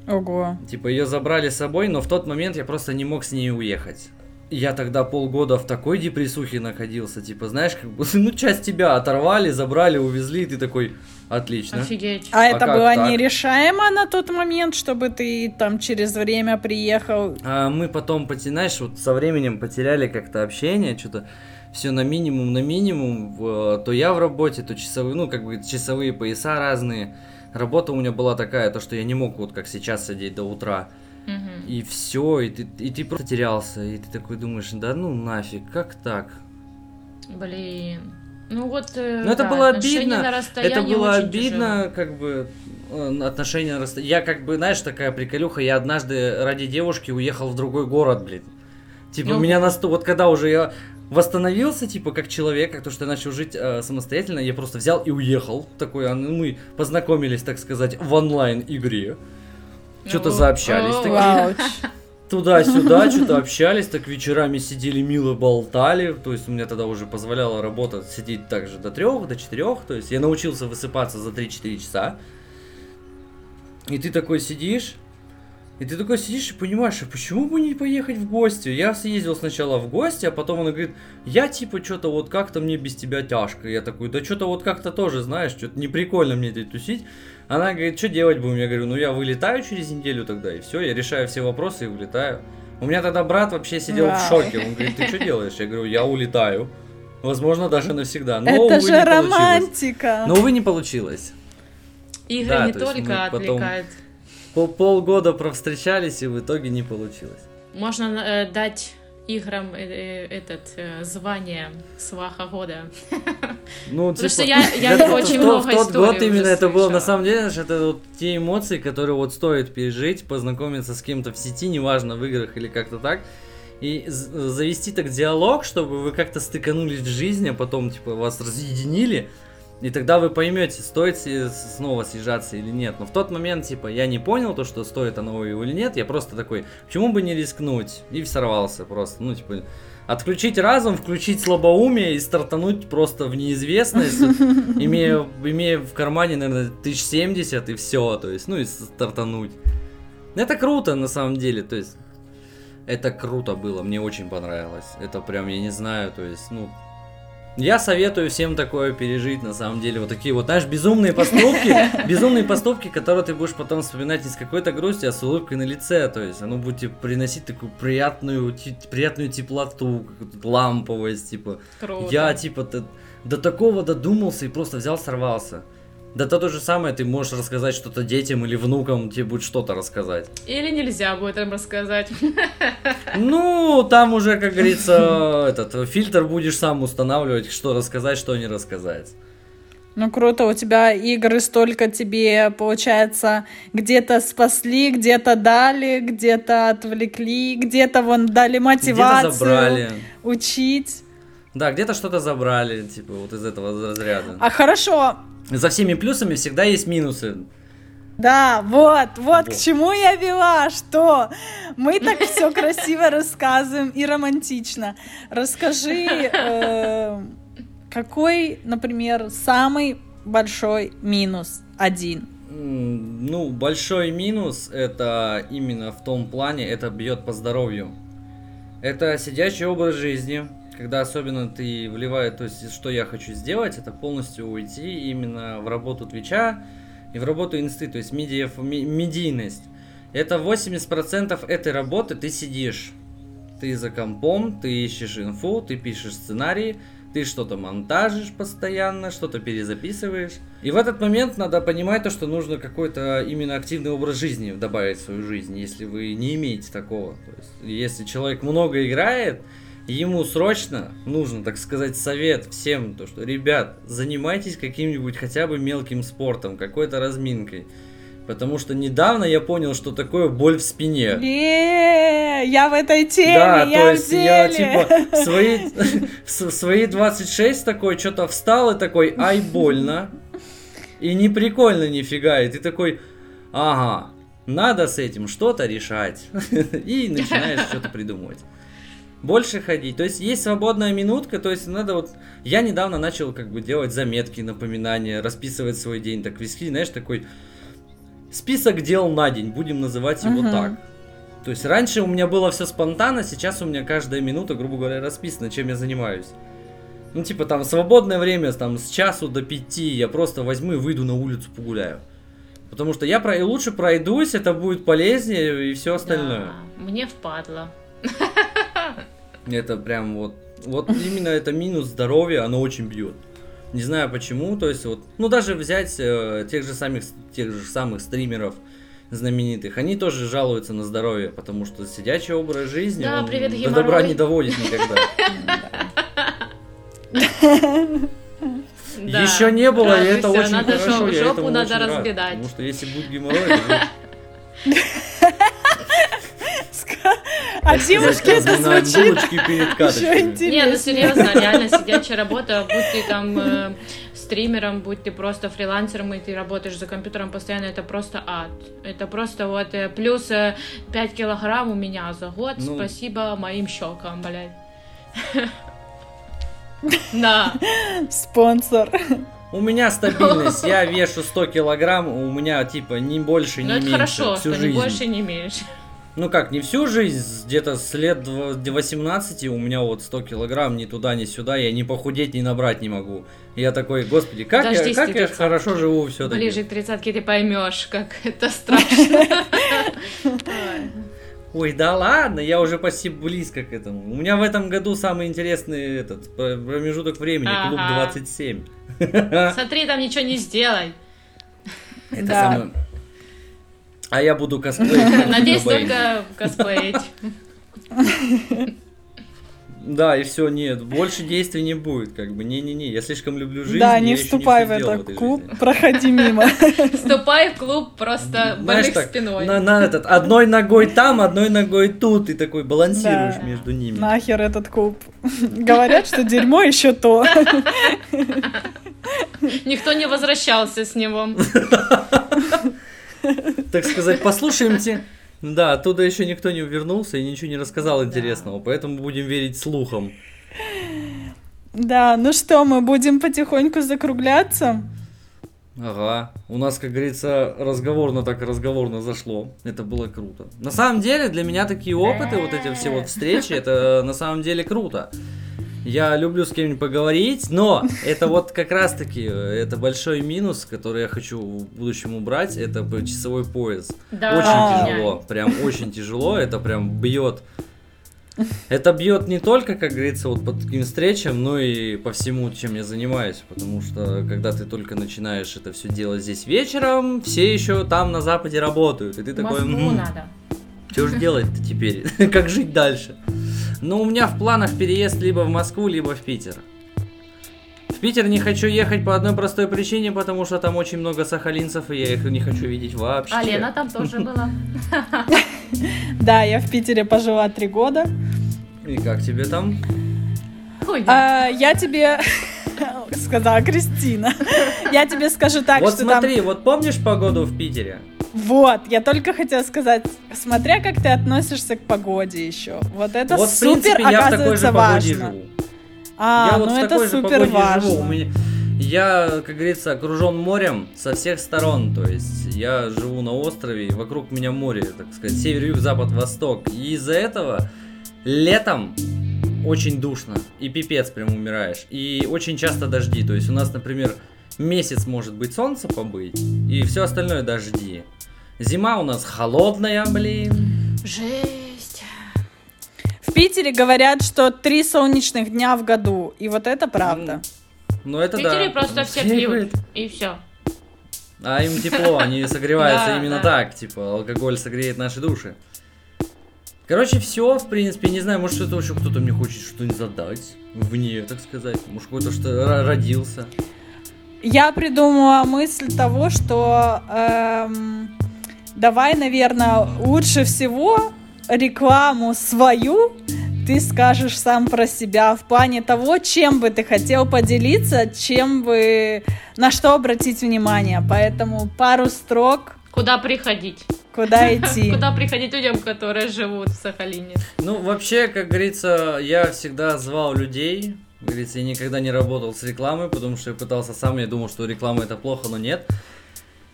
A: Ого.
C: Типа, ее забрали с собой, но в тот момент я просто не мог с ней уехать. Я тогда полгода в такой депрессухе находился, типа, знаешь, как бы, ну, часть тебя оторвали, забрали, увезли, и ты такой, отлично.
B: Офигеть.
A: А, это
C: как
A: было
C: так?
A: нерешаемо на тот момент, чтобы ты там через время приехал?
C: А мы потом, знаешь, вот со временем потеряли как-то общение, что-то все на минимум, на минимум. то я в работе, то часовые, ну, как бы часовые пояса разные. Работа у меня была такая, то, что я не мог вот как сейчас сидеть до утра.
B: Мгм.
C: И все, и ты, и ты просто терялся, и ты такой думаешь, да ну нафиг, как так?
B: Блин. Ну вот, э,
C: Ну, это
B: да,
C: было
B: отношения
C: обидно,
B: на
C: Это было обидно,
B: тяжело.
C: как бы э, отношения на расстоянии. Я как бы, знаешь, такая приколюха, я однажды ради девушки уехал в другой город, блин. Типа,
B: Ну.
C: меня настолько, вот когда уже я восстановился, типа, как человек, как то, что я начал жить э, самостоятельно, я просто взял и уехал. Такой, а, ну, мы познакомились, так сказать, в онлайн-игре. Что-то заобщались такие. Туда-сюда, что-то общались, так вечерами сидели, мило болтали. То есть, у меня тогда уже позволяла работа сидеть также до трех, до четырех. То есть, я научился высыпаться за 3-4 часа. И ты такой сидишь, и ты такой сидишь и понимаешь, а почему бы не поехать в гости? Я съездил сначала в гости, а потом она говорит, я типа что-то вот как-то мне без тебя тяжко. Я такой, да что-то вот как-то тоже, знаешь, что-то не прикольно мне здесь тусить. Она говорит, что делать будем? Я говорю, ну я вылетаю через неделю тогда, и все, я решаю все вопросы и улетаю. У меня тогда брат вообще сидел в
A: Вау.
C: шоке. Он говорит, ты что делаешь? Я говорю, я улетаю. Возможно, даже навсегда. Но,
A: Это
C: увы,
A: же
C: не получилось.
A: романтика.
C: Но, увы, не получилось.
B: Игры
C: Да,
B: не
C: то есть
B: только
C: потом-
B: отвлекают.
C: Пол полгода провстречались, и в итоге не получилось.
B: Можно э, дать играм э, э, этот э, звание сваха года.
C: Ну,
B: Потому
C: типа,
B: что я- я
C: это
B: очень
C: в тот-
B: много
C: В тот год именно это было, на самом деле, это вот те эмоции, которые вот стоит пережить, познакомиться с кем-то в сети, неважно, в играх или как-то так, и завести так диалог, чтобы вы как-то стыканулись в жизни, а потом, типа, вас разъединили, и тогда вы поймете, стоит снова съезжаться или нет. Но в тот момент, типа, я не понял то, что стоит оно или нет, я просто такой, почему бы не рискнуть? И сорвался просто, ну, типа, Отключить разум, включить слабоумие и стартануть просто в неизвестность, имея, имея в кармане, наверное, 1070 и все, то есть, ну и стартануть. Это круто, на самом деле, то есть, это круто было, мне очень понравилось. Это прям, я не знаю, то есть, ну, я советую всем такое пережить, на самом деле, вот такие вот, знаешь, безумные поступки, безумные поступки, которые ты будешь потом вспоминать не с какой-то грустью, а с улыбкой на лице, то есть, оно будет тебе приносить такую приятную, приятную теплоту, ламповость, типа,
B: Круто.
C: я, типа, до такого додумался и просто взял, сорвался. Да то, то же самое, ты можешь рассказать что-то детям или внукам, тебе будет что-то рассказать.
B: Или нельзя будет им рассказать.
C: Ну, там уже, как говорится, этот фильтр будешь сам устанавливать, что рассказать, что не рассказать.
A: Ну круто, у тебя игры столько тебе, получается, где-то спасли, где-то дали, где-то отвлекли, где-то вон дали мотивацию
C: Где-то забрали.
A: учить.
C: Да, где-то что-то забрали, типа, вот из этого разряда.
A: А хорошо,
C: За всеми плюсами всегда есть минусы.
A: да, вот, вот, к
C: Вот.
A: чему я вела, что мы так все красиво рассказываем и романтично. Расскажи, э, какой, например, самый большой минус один?
C: Ну, большой минус это именно в том плане, это бьет по здоровью. Это сидячий образ жизни, когда особенно ты вливаешь, то есть что я хочу сделать, это полностью уйти именно в работу Твича и в работу инсты, то есть медиа, ми- медийность. Это 80% этой работы ты сидишь. Ты за компом, ты ищешь инфу, ты пишешь сценарии, ты что-то монтажишь постоянно, что-то перезаписываешь. И в этот момент надо понимать то, что нужно какой-то именно активный образ жизни добавить в свою жизнь, если вы не имеете такого. То есть, если человек много играет, ему срочно нужно, так сказать, совет всем, то что, ребят, занимайтесь каким-нибудь хотя бы мелким спортом, какой-то разминкой. Потому что недавно я понял, что такое боль в спине.
A: Е, я в этой теме,
C: Да,
A: я
C: то
A: в
C: есть я
A: деле.
C: типа в свои, в в свои 26 такой что-то встал и такой, ай, больно. И не прикольно нифига. И ты такой, ага, надо с этим что-то решать. И начинаешь что-то придумывать. Больше ходить. То есть есть свободная минутка, то есть надо вот... Я недавно начал как бы делать заметки, напоминания, расписывать свой день. Так вести, знаешь, такой список дел на день, будем называть его
A: Мгм.
C: так. То есть раньше у меня было все спонтанно, сейчас у меня каждая минута, грубо говоря, расписана, чем я занимаюсь. Ну, типа там свободное время, там с часу до пяти, я просто возьму и выйду на улицу погуляю. Потому что я про... лучше пройдусь, это будет полезнее и все остальное.
B: Да, мне впадло.
C: Это прям вот, вот именно это минус здоровья, оно очень бьет. Не знаю почему, то есть вот, ну даже взять э, тех же самых, тех же самых стримеров знаменитых, они тоже жалуются на здоровье, потому что сидячий образ жизни
B: Да,
C: он
B: привет,
C: до добра не доводит никогда.
B: Да.
C: Еще не было, и это
B: Радуйся,
C: очень
B: надо
C: хорошо, я
B: Жопу
C: этому
B: надо
C: очень рад, потому что если будет геморрой, это
A: А девушки это звучит еще интересно.
B: Не, ну серьезно, реально сидячая работа, будь ты там э, стримером, будь ты просто фрилансером, и ты работаешь за компьютером постоянно, это просто ад. Это просто вот э, плюс э, 5 килограмм у меня за год,
C: Ну.
B: спасибо моим щекам, блядь. Да,
A: Спонсор.
C: У меня стабильность, я вешу 100 килограмм, у меня типа не больше, не
B: но Ну, это
C: меньше
B: хорошо, что не больше, не меньше.
C: Ну как, не всю жизнь, где-то с лет дво- 18 у меня вот 100 килограмм, ни туда, ни сюда, я ни похудеть, ни набрать не могу. Я такой, господи, как я,
B: Дождись
C: как
B: ты
C: я хорошо живу все-таки.
B: Ближе к тридцатке ты поймешь, как это страшно.
C: Ой, да ладно, я уже почти близко к этому. У меня в этом году самый интересный этот пр- промежуток времени, клуб
B: Ага.
C: 27.
B: Смотри, там ничего не сделай.
C: Это
A: Да.
C: самое- А я буду косплеить.
B: Надеюсь, только косплеить.
C: Да, и все, нет, больше действий не будет, как бы, не-не-не, я слишком люблю жизнь.
A: Да, не вступай в
C: всё сделал
A: этот клуб,
C: жизни.
A: проходи мимо.
B: Вступай в клуб просто больных
C: так,
B: спиной.
C: На, на этот, одной ногой там, одной ногой тут, и такой балансируешь
A: Да.
C: между ними.
A: Нахер этот клуб. Говорят, что дерьмо еще то.
B: Никто не возвращался с него.
C: Так сказать, послушаемте. Да, оттуда еще никто не вернулся и ничего не рассказал интересного, поэтому будем верить слухам.
A: Да, ну что, мы будем потихоньку закругляться.
C: Ага, у нас, как говорится, разговорно так разговорно зашло. Это было круто. На самом деле, для меня такие опыты, вот эти все вот встречи, это на самом деле круто. Я люблю с кем-нибудь поговорить, но это вот как раз-таки, э, это большой минус, который я хочу в будущем убрать, это часовой пояс.
B: Да.
C: Очень тяжело, прям очень тяжело, это прям бьет. Это бьет не только, как говорится, вот по таким встречам, но и по всему, чем я занимаюсь. Потому что, когда ты только начинаешь это все делать здесь вечером, все еще там на Западе работают. И ты такой,
B: Мозгу
C: «М,
B: надо.
C: что же делать-то теперь? как жить дальше? Ну, у меня в планах переезд либо в Москву, либо в Питер. В Питер не хочу ехать по одной простой причине, потому что там очень много сахалинцев, и я их не хочу видеть вообще.
B: А Лена там тоже была.
A: Да, я в Питере пожила три года.
C: И как тебе там?
A: А, я тебе сказала Кристина. Я тебе скажу так,
C: вот
A: что там...
C: смотри, вот помнишь погоду в Питере?
A: Вот, я только хотела сказать, смотря как ты относишься к погоде еще. Вот это
C: вот, в
A: супер,
C: принципе, я в такой же
A: оказывается,
C: погоде
A: важно.
C: живу.
A: А,
C: я вот
A: ну
C: в
A: это
C: такой же
A: супер
C: погоде
A: важно.
C: живу. У меня- Я, как говорится, окружен морем со всех сторон. То есть я живу на острове, и вокруг меня море, так сказать, север, юг, запад, восток. И из-за этого летом очень душно. И пипец прям умираешь. И очень часто дожди. То есть у нас, например, месяц может быть солнце побыть, и все остальное дожди. Зима у нас холодная, блин.
B: Жесть.
A: В Питере говорят, что три солнечных дня в году. И вот это правда.
C: Ну
B: В
C: это
B: Питере
C: да.
B: просто все пьют. И все.
C: А им тепло, они согреваются именно так, типа, алкоголь согреет наши души. Короче, все, в принципе, не знаю, может, это еще кто-то мне хочет что-нибудь задать вне, так сказать. Может, какой-то что ро- родился.
A: Я придумала мысль того, что эм, давай, наверное, лучше всего рекламу свою ты скажешь сам про себя в плане того, чем бы ты хотел поделиться, чем бы на что обратить внимание. Поэтому пару строк.
B: Куда приходить?
A: Куда идти?
B: Куда приходить людям, которые живут в Сахалине?
C: Ну, вообще, как говорится, я всегда звал людей. Говорится, я никогда не работал с рекламой, потому что я пытался сам, я думал, что реклама это плохо, но нет.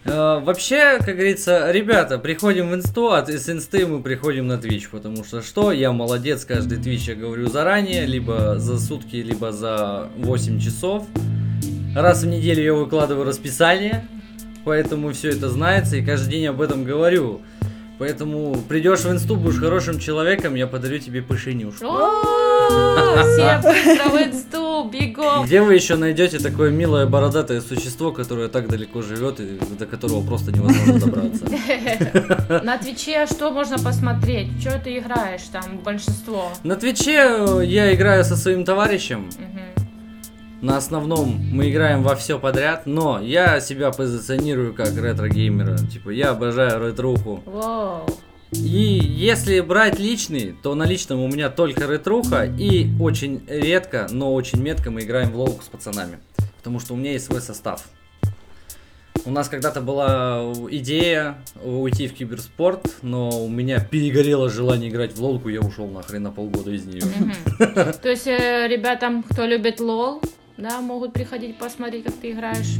C: Э, вообще, как говорится, ребята, приходим в инсту, а с инсты мы приходим на Twitch, потому что что, я молодец, каждый Twitch я говорю заранее, либо за сутки, либо за 8 часов. Раз в неделю я выкладываю расписание, поэтому все это знается, и каждый день об этом говорю. Поэтому придешь в инсту, будешь хорошим человеком, я подарю тебе пышенюшку.
B: О, Все быстро в инсту, бегом.
C: Где вы еще найдете такое милое бородатое существо, которое так далеко живет и до которого просто невозможно добраться?
B: На Твиче что можно посмотреть? Что ты играешь там, большинство?
C: На Твиче я играю со своим товарищем.
B: Мгм.
C: На основном мы играем во все подряд, но я себя позиционирую как ретро-геймера. Типа, я обожаю ретруху.
B: Воу.
C: И если брать личный, то на личном у меня только ретруха. И очень редко, но очень метко мы играем в лолку с пацанами. Потому что у меня есть свой состав. У нас когда-то была идея уйти в киберспорт, но у меня перегорело желание играть в лолку, я ушел нахрен на полгода из нее.
B: То есть э, ребятам, кто любит лол, да, могут приходить посмотреть, как ты играешь.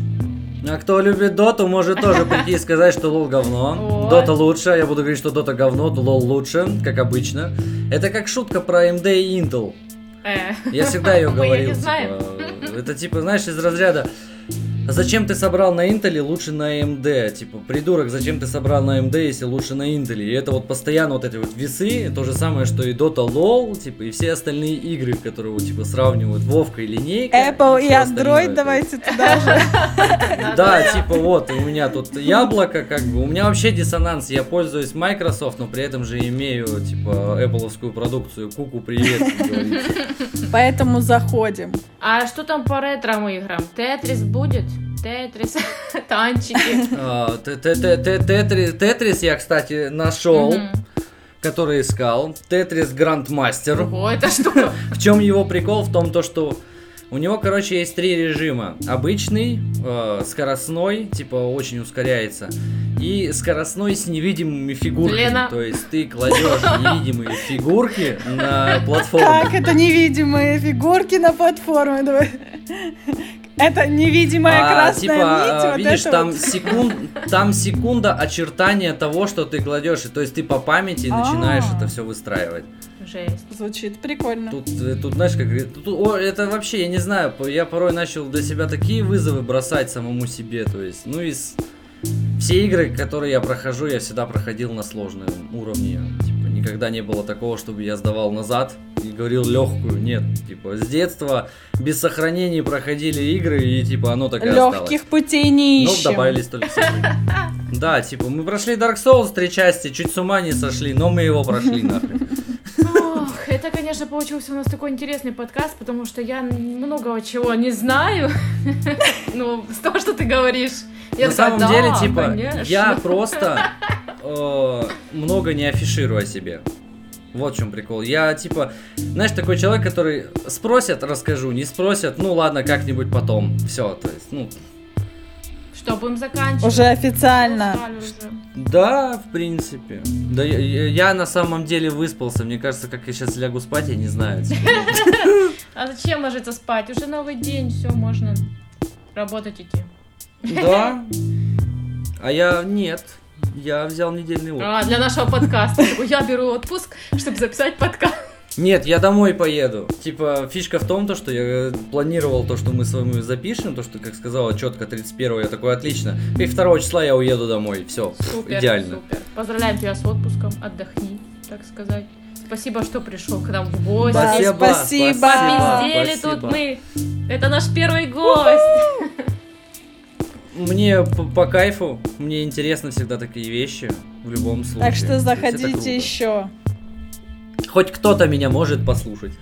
C: А кто любит доту, может тоже прийти и сказать, что лол говно.
B: Вот.
C: Дота лучше, я буду говорить, что дота говно, лол лучше, как обычно. Это как шутка про AMD и Intel.
B: Э.
C: Я всегда ее говорил. типа, это типа, знаешь, из разряда. «А Зачем ты собрал на Intel, лучше на AMD? Типа, придурок, зачем ты собрал на AMD, если лучше на Intel? И это вот постоянно вот эти вот весы, то же самое, что и Dota LoL, типа, и все остальные игры, которые вот, типа, сравнивают Вовка и линейка.
A: Apple и
C: остальное.
A: Android давайте туда же.
C: Да, типа вот, у меня тут яблоко, как бы, у меня вообще диссонанс, я пользуюсь Microsoft, но при этом же имею, типа, Apple'овскую продукцию, куку, привет.
A: Поэтому заходим.
B: А что там по ретро играм? Тетрис будет? Тетрис, танчики.
C: А, Тетрис я, кстати, нашел, который искал. Тетрис Грандмастер.
B: Ого, это что?
C: В чем его прикол? В том, то, что у него, короче, есть три режима. Обычный, э, скоростной, типа очень ускоряется. И скоростной с невидимыми фигурками.
B: Лена.
C: То есть ты кладешь невидимые фигурки на платформу.
A: Как это невидимые фигурки на платформе? Давай. Это невидимая
C: А,
A: красная
C: типа,
A: нить.
C: а,
A: вот
C: видишь,
A: это
C: там,
A: вот.
C: секунд, там секунда очертания того, что ты кладешь. И То есть ты по памяти начинаешь
A: А.
C: это все выстраивать.
B: Жесть.
A: Звучит прикольно.
C: Тут, э, тут знаешь, как тут, о, это вообще, я не знаю, я порой начал для себя такие вызовы бросать самому себе, то есть, ну, из все игры, которые я прохожу, я всегда проходил на сложном уровне, типа, никогда не было такого, чтобы я сдавал назад и говорил легкую, нет, типа, с детства без сохранений проходили игры, и, типа, оно так и осталось.
A: Легких путей не
C: Ну,
A: ищем.
C: добавились только. Да, типа, мы прошли Dark Souls три части, чуть с ума не сошли, но мы его прошли нахрен.
B: Ох, это, конечно, получился у нас такой интересный подкаст, потому что я многого чего не знаю. Ну, с того, что ты говоришь. Я
C: На
B: такая,
C: самом деле,
B: «Да,
C: типа,
B: конечно».
C: я просто э, много не афиширую о себе. Вот в чем прикол. Я, типа, знаешь, такой человек, который спросят, расскажу, не спросят, ну ладно, как-нибудь потом. Все, то есть, ну,
B: Что, будем заканчивать?
A: Уже официально.
C: Да, в принципе. Да, я, я- я на самом деле выспался. Мне кажется, как я сейчас лягу спать, я не знаю. типа.
B: А зачем ложиться спать? Уже новый день, все, можно работать идти.
C: Да. А я нет. Я взял недельный отпуск.
B: А, для нашего подкаста. Я беру отпуск, чтобы записать подкаст.
C: Нет, я домой поеду. Типа, фишка в том, то, что я э, планировал то, что мы с вами запишем, то, что, как сказала, четко 31 я такой, отлично. И 2 числа я уеду домой. Все,
B: Супер,
C: идеально.
B: супер. Поздравляем тебя с отпуском, отдохни, так сказать. Спасибо, что пришел к нам в гости.
A: Да,
C: Спасибо,
A: спасибо.
B: Попиздели
C: спасибо.
B: тут мы. Это наш первый гость.
C: Мне по, по кайфу, мне интересно всегда такие вещи, в любом случае.
A: Так что заходите еще.
C: Хоть кто-то меня может послушать.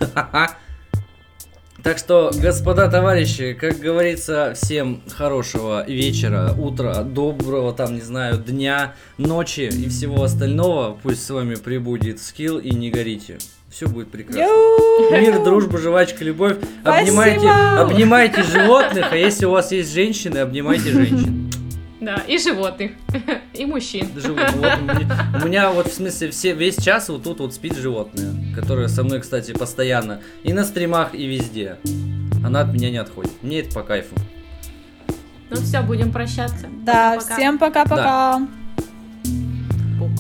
C: Так что, господа товарищи, как говорится, всем хорошего вечера, утра, доброго, там, не знаю, дня, ночи и всего остального. Пусть с вами прибудет скилл и не горите. Все будет прекрасно. Мир, дружба, жвачка, любовь. Обнимайте,
A: Спасибо!
C: обнимайте животных, а если у вас есть женщины, обнимайте женщин.
B: Да, и животных, и мужчин.
C: Вот у, меня, вот в смысле все, весь час вот тут вот спит животное, которое со мной, кстати, постоянно и на стримах, и везде. Она от меня не отходит. Мне это по кайфу.
B: Ну все, будем прощаться.
A: Да,
B: Пока-пока.
A: всем пока-пока.
B: Пук.